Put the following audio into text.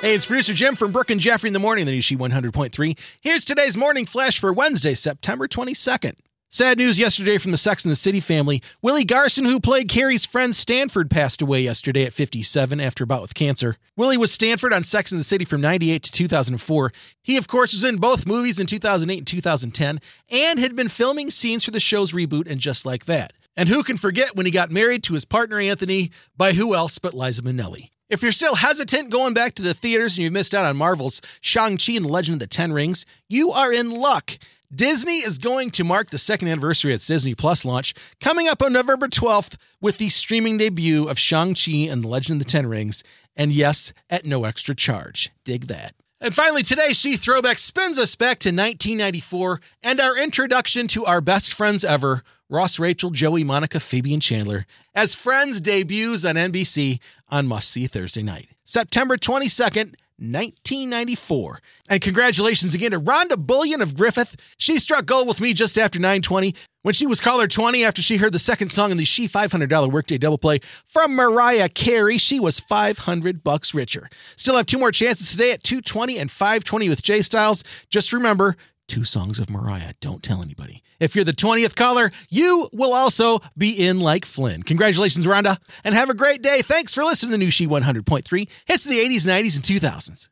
Hey, it's producer Jim from Brooke and Jeffrey in the morning, the new She 100.3. Here's today's morning flash for Wednesday, September 22nd. Sad news yesterday from the Sex and the City family. Willie Garson, who played Carrie's friend Stanford, passed away yesterday at 57 after a bout with cancer. Willie was Stanford on Sex and the City from 98 to 2004. He, of course, was in both movies in 2008 and 2010 and had been filming scenes for the show's reboot and Just Like That. And who can forget when he got married to his partner Anthony by who else but Liza Minnelli? If you're still hesitant going back to the theaters and you've missed out on Marvel's Shang-Chi and the Legend of the Ten Rings, you are in luck. Disney is going to mark the second anniversary of its Disney Plus launch coming up on November 12th with the streaming debut of Shang-Chi and the Legend of the Ten Rings, and yes, at no extra charge. Dig that. And finally, today, She Throwback spins us back to 1994 and our introduction to our best friends ever, Ross, Rachel, Joey, Monica, Phoebe, and Chandler, as Friends debuts on NBC on Must See Thursday night. September 22nd, 1994. And congratulations again to Rhonda Bullion of Griffith. She struck gold with me just after 920 when she was caller 20 after she heard the second song in the She $500 Workday Double Play from Mariah Carey. She was 500 bucks richer. Still have two more chances today at 220 and 520 with Jay Styles. Just remember, two songs of Mariah. Don't tell anybody. If you're the 20th caller, you will also be in like Flynn. Congratulations, Rhonda, and have a great day. Thanks for listening to the new She 100.3. Hits the 80s, 90s, and 2000s.